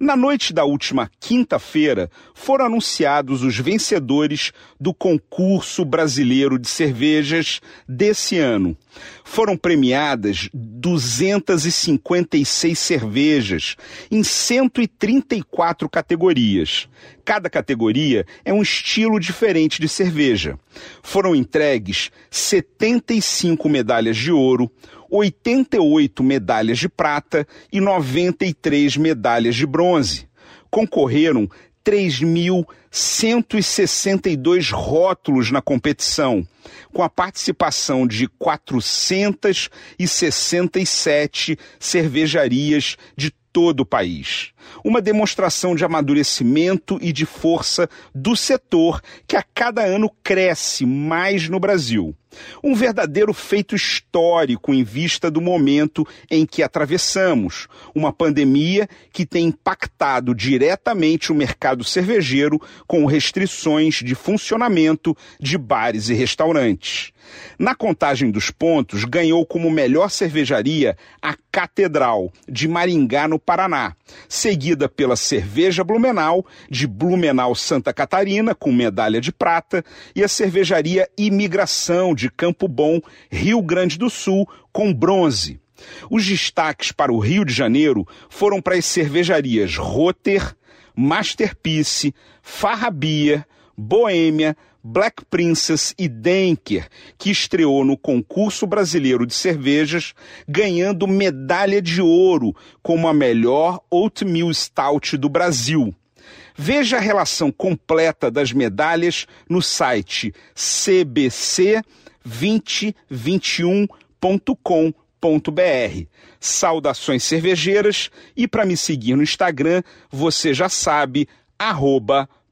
Na noite da última quinta-feira, foram anunciados os vencedores do concurso brasileiro de cervejas desse ano. Foram premiadas 256 cervejas em 134 categorias. Cada categoria é um estilo diferente de cerveja. Foram entregues 75 medalhas de ouro, 88 medalhas de prata e 93 medalhas de bronze. Concorreram 3.162 rótulos na competição, com a participação de 467 cervejarias de todo o país. Uma demonstração de amadurecimento e de força do setor que a cada ano cresce mais no Brasil. Um verdadeiro feito histórico em vista do momento em que atravessamos, uma pandemia que tem impactado diretamente o mercado cervejeiro com restrições de funcionamento de bares e restaurantes. Na contagem dos pontos, ganhou como melhor cervejaria a Catedral, de Maringá, no Paraná, seguida pela Cerveja Blumenau, de Blumenau, Santa Catarina, com medalha de prata, e a Cervejaria Imigração, de Campo Bom, Rio Grande do Sul, com bronze. Os destaques para o Rio de Janeiro foram para as cervejarias Roter, Masterpiece, Farrabia, Boêmia, Black Princess e Denker, que estreou no concurso brasileiro de cervejas, ganhando medalha de ouro como a melhor Oatmeal Stout do Brasil. Veja a relação completa das medalhas no site cbc2021.com.br. Saudações cervejeiras e para me seguir no Instagram, você já sabe, arroba